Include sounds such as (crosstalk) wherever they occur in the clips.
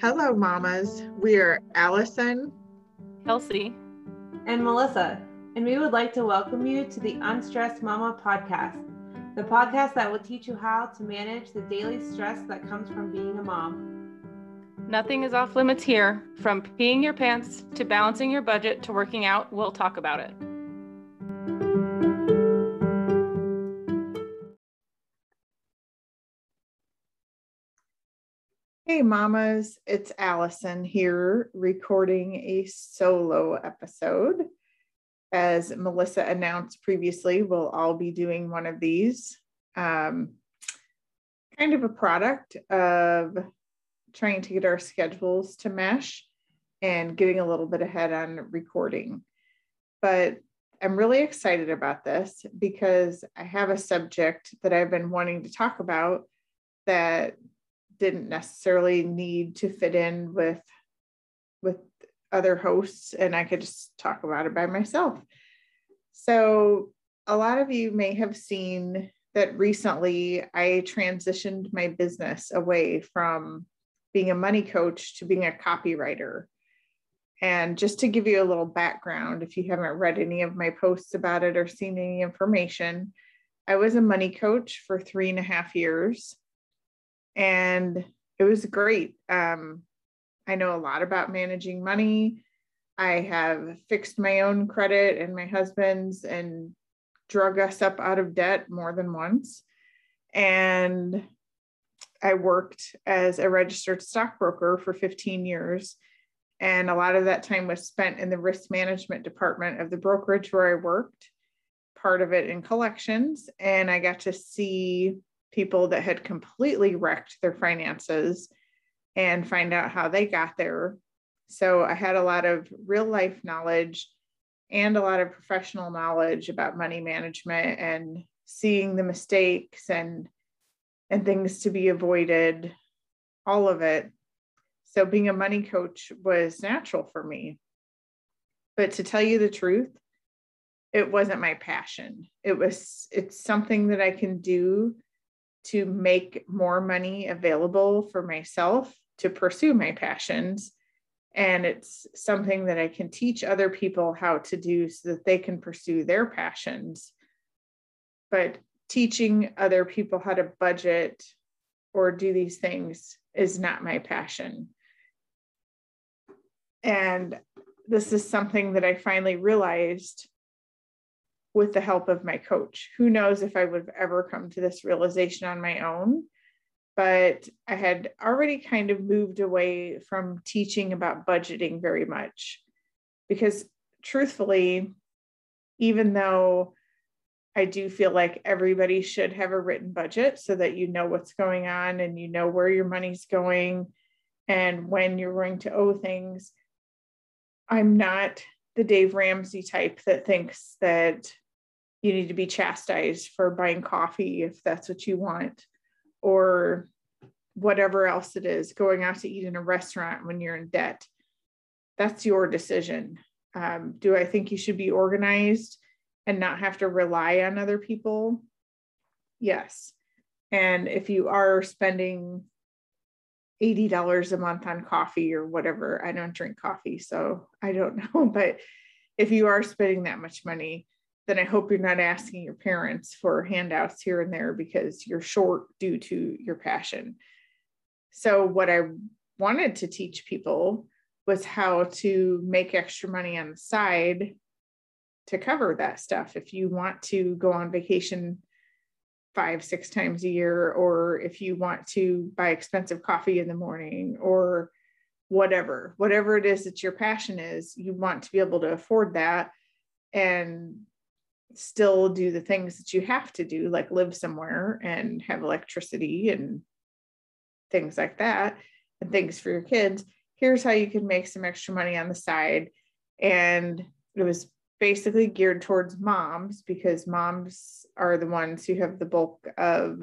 Hello, mamas. We are Alison, Kelsey, and Melissa, and we would like to welcome you to the Unstressed Mama podcast, the podcast that will teach you how to manage the daily stress that comes from being a mom. Nothing is off limits here. From peeing your pants to balancing your budget to working out, we'll talk about it. Hey, mamas, it's Alison here recording a solo episode. As Melissa announced previously, we'll all be doing one of these. Um, kind of a product of trying to get our schedules to mesh and getting a little bit ahead on recording. But I'm really excited about this because I have a subject that I've been wanting to talk about that didn't necessarily need to fit in with with other hosts and I could just talk about it by myself. So a lot of you may have seen that recently I transitioned my business away from being a money coach to being a copywriter. And just to give you a little background, if you haven't read any of my posts about it or seen any information, I was a money coach for three and a half years and it was great. Um, I know a lot about managing money. I have fixed my own credit and my husband's and drug us up out of debt more than once. And I worked as a registered stockbroker for 15 years. And a lot of that time was spent in the risk management department of the brokerage where I worked, part of it in collections. And I got to see people that had completely wrecked their finances and find out how they got there. So I had a lot of real life knowledge and a lot of professional knowledge about money management and seeing the mistakes and and things to be avoided all of it. So being a money coach was natural for me. But to tell you the truth it wasn't my passion. It was it's something that i can do to make more money available for myself to pursue my passions. And it's something that I can teach other people how to do so that they can pursue their passions. But teaching other people how to budget or do these things is not my passion. And this is something that I finally realized with the help of my coach. Who knows if I would have ever come to this realization on my own. But I had already kind of moved away from teaching about budgeting very much because, truthfully, even though I do feel like everybody should have a written budget so that you know what's going on and you know where your money's going and when you're going to owe things. I'm not the Dave Ramsey type that thinks that you need to be chastised for buying coffee if that's what you want, or whatever else it is, going out to eat in a restaurant when you're in debt. That's your decision. Um, do I think you should be organized and not have to rely on other people? Yes. And if you are spending $80 a month on coffee or whatever. I don't drink coffee, so I don't (laughs) know. But if you are spending that much money, then I hope you're not asking your parents for handouts here and there because you're short due to your passion. So, what I wanted to teach people was how to make extra money on the side to cover that stuff. If you want to go on vacation five, six times a year, or if you want to buy expensive coffee in the morning, or whatever, whatever it is that your passion is, you want to be able to afford that and still do the things that you have to do, like live somewhere and have electricity and things like that, and things for your kids. Here's how you can make some extra money on the side. And it was basically geared towards moms because moms are the ones who have the bulk of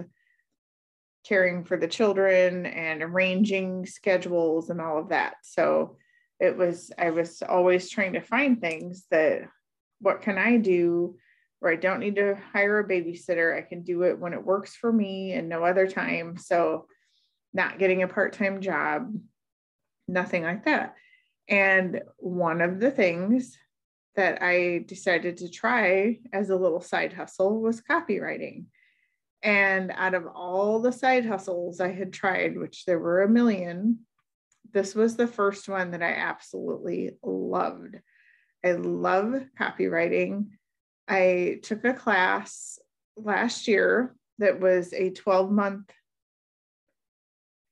caring for the children and arranging schedules and all of that. So it was, I was always trying to find things that what can I do where I don't need to hire a babysitter? I can do it when it works for me and no other time. So not getting a part time job, nothing like that. And one of the things that I decided to try as a little side hustle was copywriting. And out of all the side hustles I had tried, which there were a million, this was the first one that I absolutely loved. I love copywriting. I took a class last year that was a 12 month,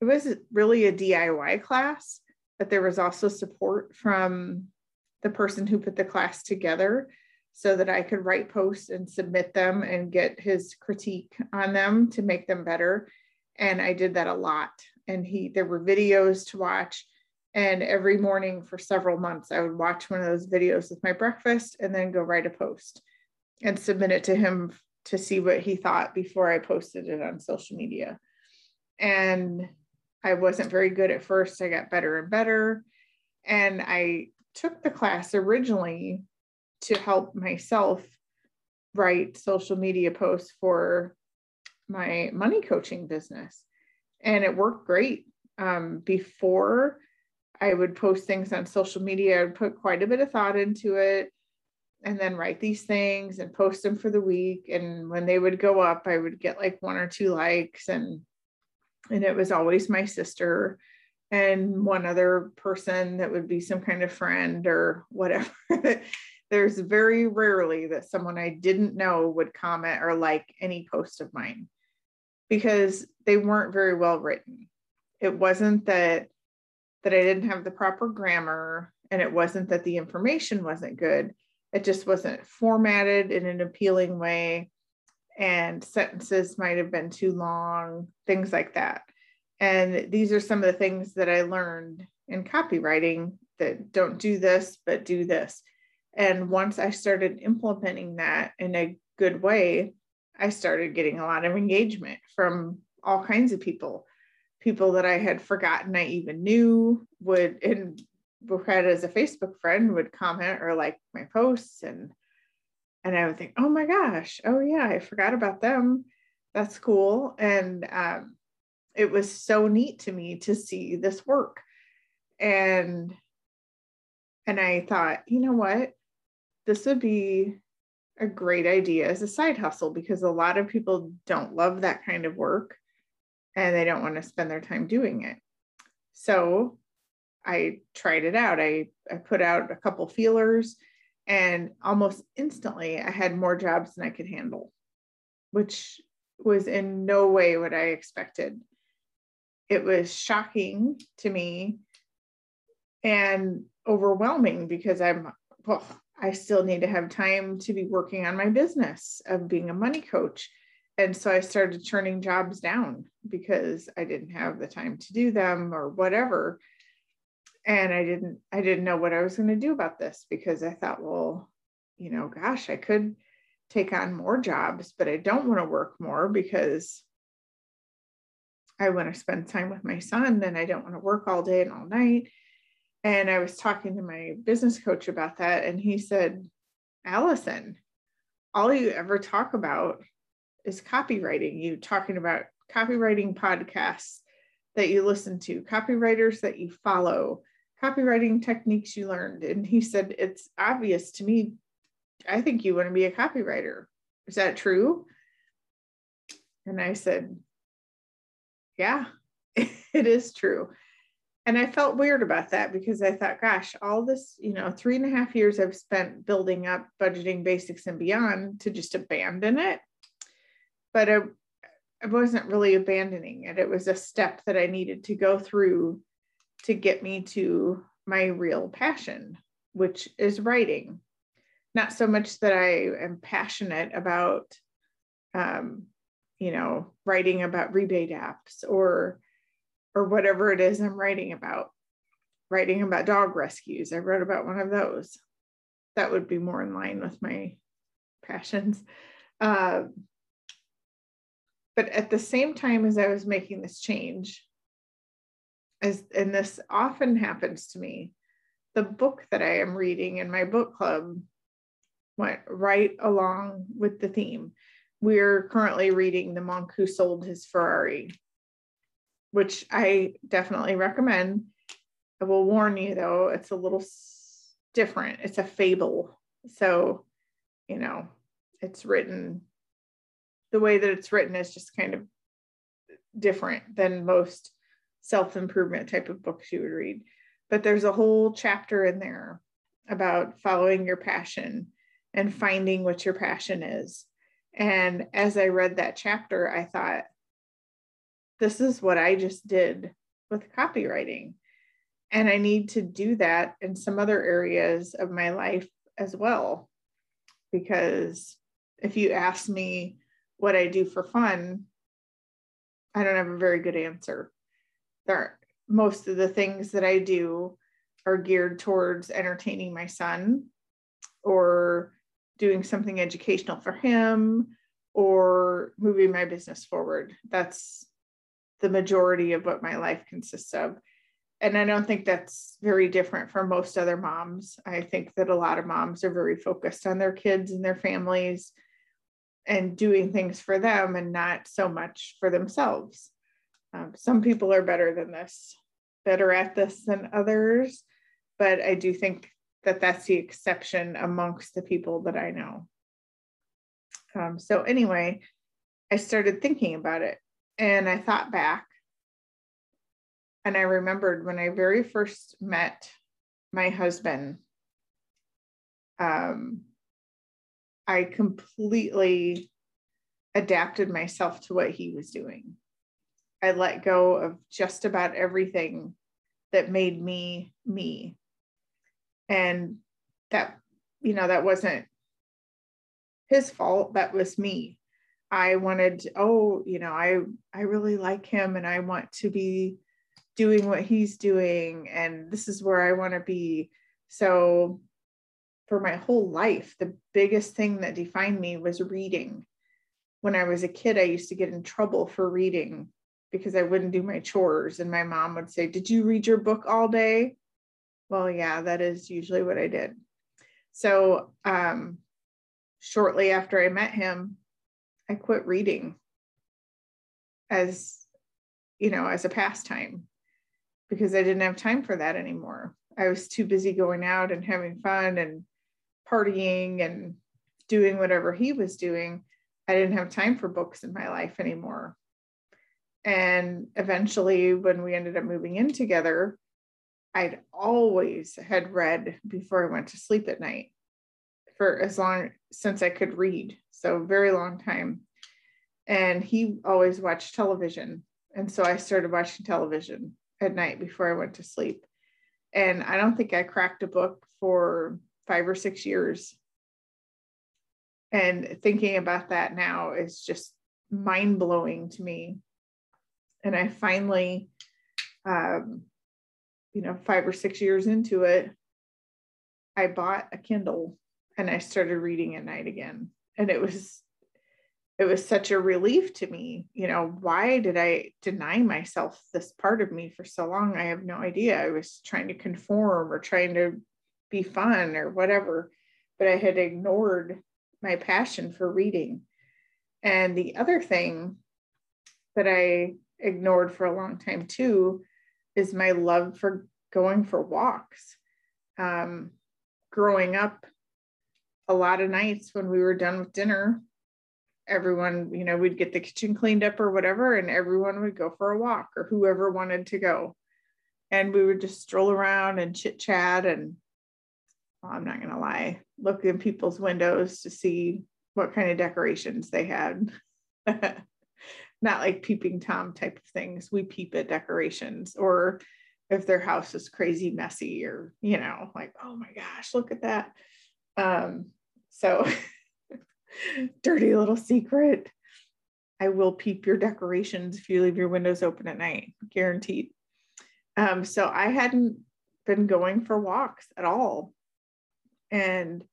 it was really a DIY class, but there was also support from the person who put the class together so that I could write posts and submit them and get his critique on them to make them better. And I did that a lot. And he, there were videos to watch. And every morning for several months, I would watch one of those videos with my breakfast and then go write a post and submit it to him to see what he thought before I posted it on social media. And I wasn't very good at first. I got better and better. And I took the class originally to help myself write social media posts for my money coaching business. And it worked great. Um, before I would post things on social media, I would put quite a bit of thought into it and then write these things and post them for the week. And when they would go up, I would get like one or two likes and and it was always my sister and one other person that would be some kind of friend or whatever. (laughs) There's very rarely that someone I didn't know would comment or like any post of mine because they weren't very well written. It wasn't that that I didn't have the proper grammar and it wasn't that the information wasn't good. It just wasn't formatted in an appealing way and sentences might have been too long, things like that. And these are some of the things that I learned in copywriting that don't do this, but do this. And once I started implementing that in a good way, I started getting a lot of engagement from all kinds of people. People that I had forgotten I even knew would, and had as a Facebook friend, would comment or like my posts. And and I would think, oh my gosh, oh yeah, I forgot about them. That's cool. And um, it was so neat to me to see this work and and i thought you know what this would be a great idea as a side hustle because a lot of people don't love that kind of work and they don't want to spend their time doing it so i tried it out i i put out a couple feelers and almost instantly i had more jobs than i could handle which was in no way what i expected it was shocking to me and overwhelming because I'm, well, I still need to have time to be working on my business of being a money coach. And so I started turning jobs down because I didn't have the time to do them or whatever. And I didn't, I didn't know what I was going to do about this because I thought, well, you know, gosh, I could take on more jobs, but I don't want to work more because I want to spend time with my son and I don't want to work all day and all night. And I was talking to my business coach about that, and he said, Alison, all you ever talk about is copywriting. You talking about copywriting podcasts that you listen to, copywriters that you follow, copywriting techniques you learned. And he said, It's obvious to me. I think you want to be a copywriter. Is that true? And I said, yeah, (laughs) it is true. And I felt weird about that because I thought, gosh, all this, you know, three and a half years I've spent building up budgeting basics and beyond to just abandon it. But I, I wasn't really abandoning it. It was a step that I needed to go through to get me to my real passion, which is writing. Not so much that I am passionate about um, you know, writing about rebate apps or or whatever it is I'm writing about. Writing about dog rescues. I wrote about one of those. That would be more in line with my passions. Uh, but at the same time as I was making this change, and this often happens to me, the book that I am reading in my book club went right along with the theme we're currently reading The Monk Who Sold His Ferrari, which I definitely recommend. I will warn you though, it's a little different. It's a fable. So, you know, it's written the way that it's written is just kind of different than most self improvement type of books you would read. But there's a whole chapter in there about following your passion and finding what your passion is. And as I read that chapter, I thought, this is what I just did with copywriting. And I need to do that in some other areas of my life as well. Because if you ask me what I do for fun, I don't have a very good answer. There, most of the things that I do are geared towards entertaining my son or doing something educational for him or moving my business forward. That's the majority of what my life consists of. And I don't think that's very different from most other moms. I think that a lot of moms are very focused on their kids and their families and doing things for them and not so much for themselves. Um, some people are better than this, better at this than others, but I do think that that's the exception amongst the people that I know. Um, so, anyway, I started thinking about it and I thought back. And I remembered when I very first met my husband, um, I completely adapted myself to what he was doing. I let go of just about everything that made me me. And that you know that wasn't his fault. That was me. I wanted oh you know i i really like him and i want to be doing what he's doing and this is where i want to be. So for my whole life the biggest thing that defined me was reading. When i was a kid i used to get in trouble for reading because i wouldn't do my chores and my mom would say did you read your book all day well, yeah, that is usually what I did. So, um, shortly after I met him, I quit reading as, you know, as a pastime because I didn't have time for that anymore. I was too busy going out and having fun and partying and doing whatever he was doing. I didn't have time for books in my life anymore. And eventually, when we ended up moving in together, I'd always had read before I went to sleep at night for as long since I could read. So very long time. And he always watched television. And so I started watching television at night before I went to sleep. And I don't think I cracked a book for five or six years. And thinking about that now is just mind blowing to me. And I finally um, you know, five or six years into it, I bought a Kindle and I started reading at night again. And it was it was such a relief to me. You know, why did I deny myself this part of me for so long? I have no idea. I was trying to conform or trying to be fun or whatever, but I had ignored my passion for reading. And the other thing that I ignored for a long time too is my love for going for walks. Um, growing up, a lot of nights when we were done with dinner, everyone, you know, we'd get the kitchen cleaned up or whatever, and everyone would go for a walk or whoever wanted to go. And we would just stroll around and chit chat. And well, I'm not going to lie, look in people's windows to see what kind of decorations they had. (laughs) not like peeping tom type of things. We peep at decorations or if their house is crazy messy or you know like oh my gosh look at that. Um so (laughs) dirty little secret. I will peep your decorations if you leave your windows open at night guaranteed. Um so i hadn't been going for walks at all. And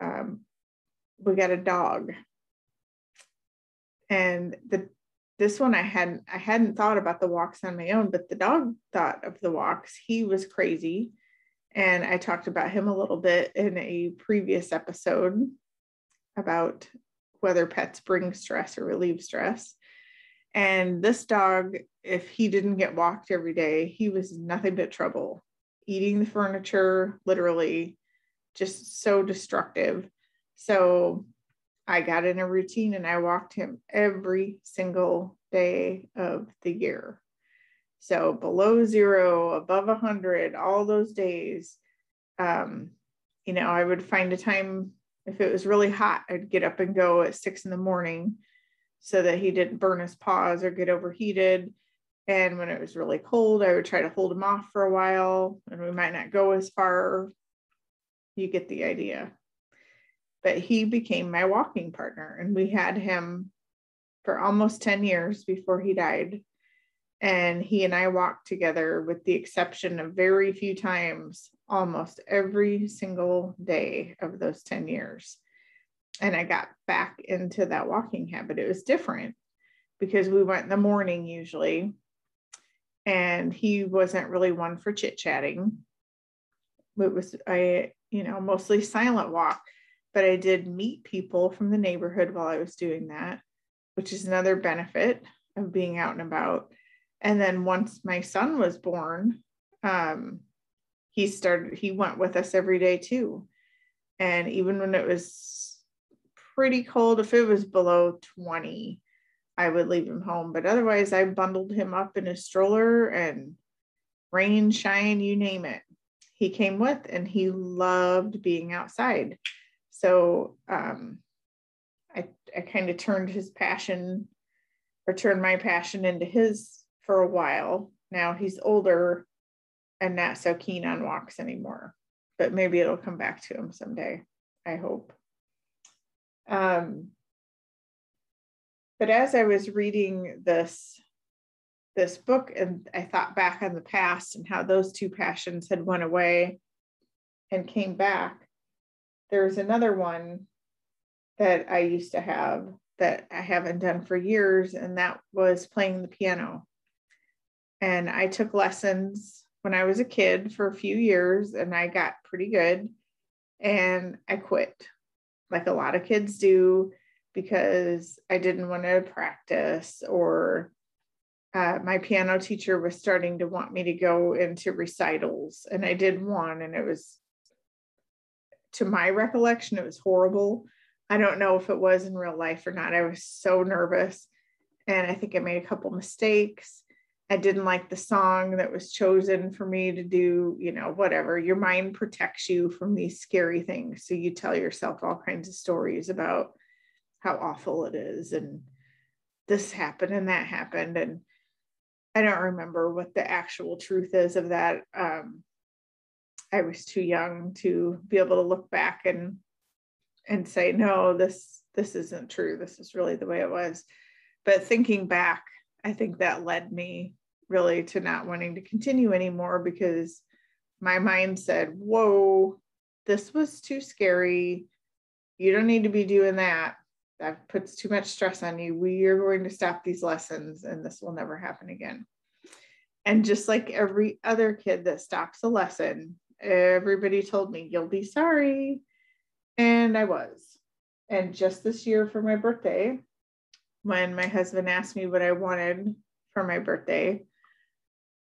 um we got a dog and the this one I hadn't I hadn't thought about the walks on my own, but the dog thought of the walks. He was crazy. And I talked about him a little bit in a previous episode about whether pets bring stress or relieve stress. And this dog, if he didn't get walked every day, he was nothing but trouble, eating the furniture, literally, just so destructive. So I got in a routine and I walked him every single day of the year. So below zero, above 100, all those days, um, you know, I would find a time if it was really hot, I'd get up and go at six in the morning so that he didn't burn his paws or get overheated. And when it was really cold, I would try to hold him off for a while and we might not go as far. You get the idea. But he became my walking partner and we had him for almost 10 years before he died. And he and I walked together with the exception of very few times, almost every single day of those 10 years and I got back into that walking habit. It was different because we went in the morning usually, and he wasn't really one for chit chatting. It was I, you know, mostly silent walk, but I did meet people from the neighborhood while I was doing that, which is another benefit of being out and about. And then once my son was born, um, he started, he went with us every day too. And even when it was pretty cold. If it was below 20, I would leave him home. But otherwise, I bundled him up in a stroller and rain, shine, you name it. He came with and he loved being outside. So um, I, I kind of turned his passion or turned my passion into his for a while. Now he's older and not so keen on walks anymore, but maybe it'll come back to him someday. I hope. Um, but as I was reading this this book and I thought back on the past and how those two passions had went away and came back, there's another one that I used to have that I haven't done for years, and that was playing the piano. And I took lessons when I was a kid for a few years and I got pretty good and I quit like a lot of kids do because I didn't want to practice or uh, my piano teacher was starting to want me to go into recitals and I did one and it was to my recollection it was horrible. I don't know if it was in real life or not. I was so nervous and I think I made a couple mistakes I didn't like the song that was chosen for me to do, you know, whatever. Your mind protects you from these scary things. So you tell yourself all kinds of stories about how awful it is and this happened and that happened. And I don't remember what the actual truth is of that. Um, I was too young to be able to look back and and say, no, this this isn't true. This is really the way it was. But thinking back, I think that led me really to not wanting to continue anymore because my mind said, Whoa, this was too scary. You don't need to be doing that. That puts too much stress on you. We are going to stop these lessons and this will never happen again. And just like every other kid that stops a lesson, everybody told me, You'll be sorry. And I was. And just this year for my birthday, when my husband asked me what I wanted for my birthday. It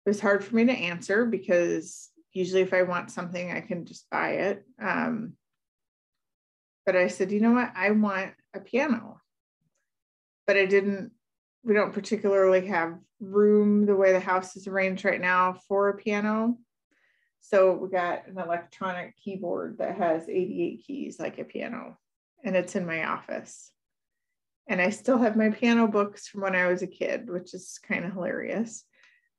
was hard for me to answer because usually if I want something, I can just buy it. Um, but I said, you know what? I want a piano. But I didn't, we don't particularly have room the way the house is arranged right now for a piano. So we got an electronic keyboard that has 88 keys like a piano, and it's in my office. And I still have my piano books from when I was a kid, which is kind of hilarious.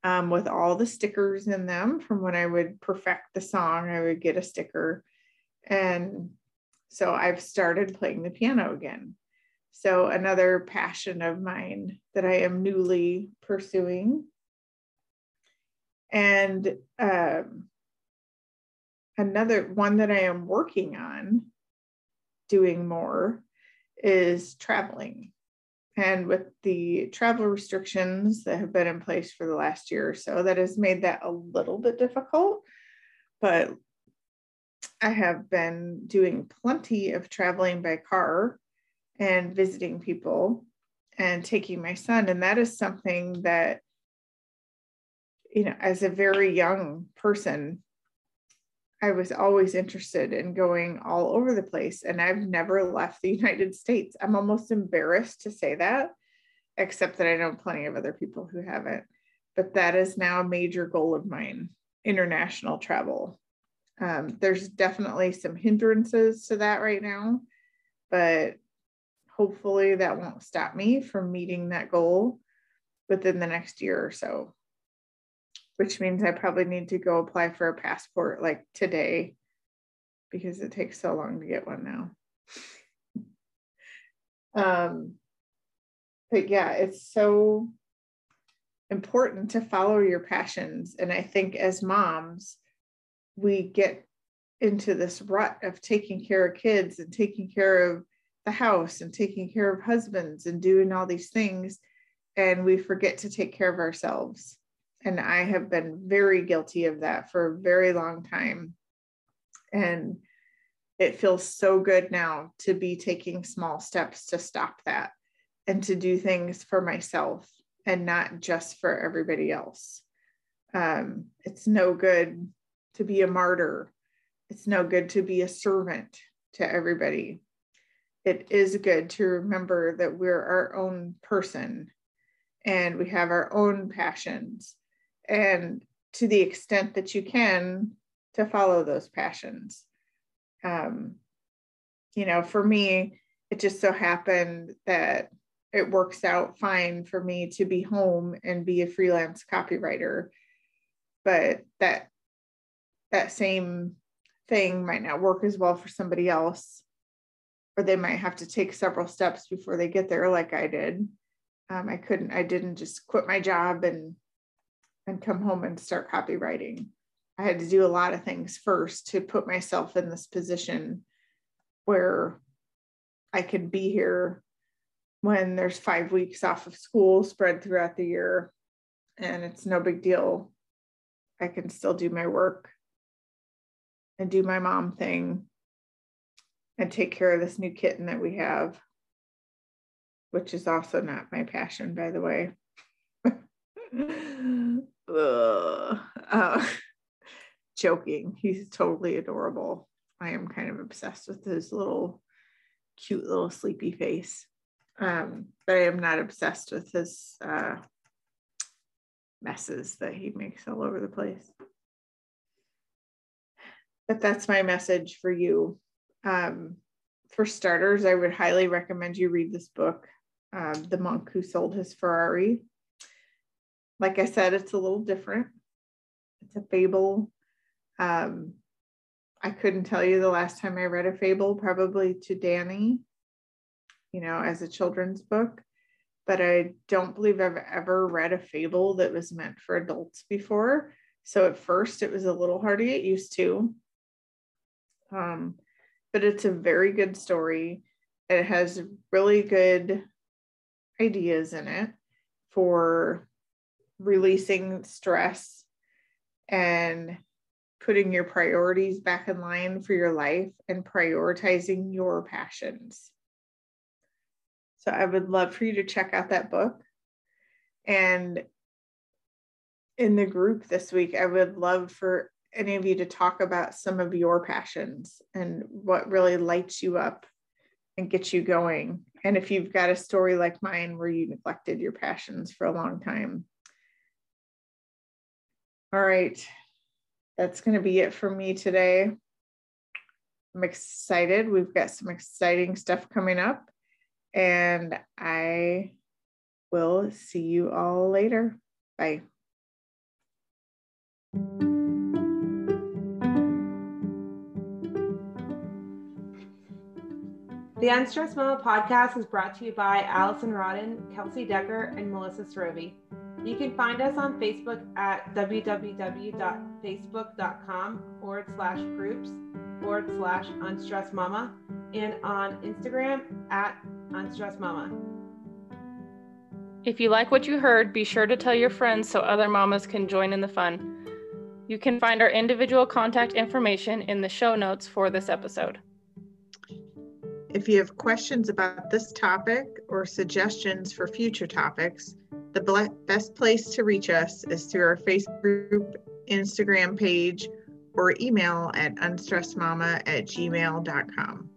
Um, with all the stickers in them from when I would perfect the song, I would get a sticker. And so I've started playing the piano again. So, another passion of mine that I am newly pursuing. And um, another one that I am working on doing more is traveling. And with the travel restrictions that have been in place for the last year or so, that has made that a little bit difficult. But I have been doing plenty of traveling by car and visiting people. and taking my son. And that is something that, you know, as a very young person, I was always interested in going all over the place. And I've never left the (laughs) United States. I'm almost embarrassed to say that, except that I know plenty of other people who haven't. But that is now a major goal of mine international travel. Um, there's definitely some hindrances to that right now, but hopefully that won't stop me from meeting that goal within the next year or so which means I probably need to go apply for a passport like today because it takes so long to get one now. um, but yeah, it's so important to follow your passions. And I think as moms, we get into this rut of taking care of kids and taking care of the house and taking care of husbands and doing all these things. And we forget to take care of ourselves. And I have been very guilty of that for a very long time. And it feels so good now to be taking small steps to stop that and to do things for myself and not just for everybody else. Um, it's no good to be a martyr, it's no good to be a servant to everybody. It is good to remember that we're our own person and we have our own passions and to the extent that you can to follow those passions. Um, you know for me it just so happened that it works out fine for me to be home and be a freelance copywriter but that that same thing might not work as well for somebody else or they might have to take several steps before they get there like i did. Um, i couldn't i didn't just quit my job and and come home and start copywriting. I had to do a lot of things first to put myself in this position where I could be here when there's five weeks off of school spread throughout the year and it's no big deal. I can still do my work and do my mom thing and take care of this new kitten that we have, which is also not my passion, by the way. (laughs) uh, (laughs) joking. He's totally adorable. I am kind of obsessed with his little cute little sleepy face. Um, but I am not obsessed with his uh, messes that he makes all over the place. But that's my message for you. Um, for starters, I would highly recommend you read this book, um, The Monk Who Sold His Ferrari like I said, it's a little different. It's a fable. Um, I couldn't tell you the last time I read a fable, probably to Danny, you know, as a children's book. But I don't believe I've ever read a fable that was meant for adults before. So at first it was a little hard to get used to. Um, but it's a very good story. It has really good ideas in it for releasing stress and putting your priorities back in line for your life and prioritizing your passions. So I would love for you to check out that book. And in the group this week, I would love for any of you to talk about some of your passions and what really lights you up and gets you going. And if you've got a story like mine where you neglected your passions for a long time, all right. That's going to be it for me today. I'm excited. We've got some exciting stuff coming up, and I will see you all later. Bye. The Unstressed Mama podcast is brought to you by Alison Rodden, Kelsey Decker, and Melissa Srovi. You can find us on Facebook at www.facebook.com forward slash groups forward slash unstressed mama and on Instagram at unstressed mama. If you like what you heard, be sure to tell your friends so other mamas can join in the fun. You can find our individual contact information in the show notes for this episode. If you have questions about this topic or suggestions for future topics, the best place to reach us is through our Facebook group, Instagram page, or email at unstressedmama at gmail.com.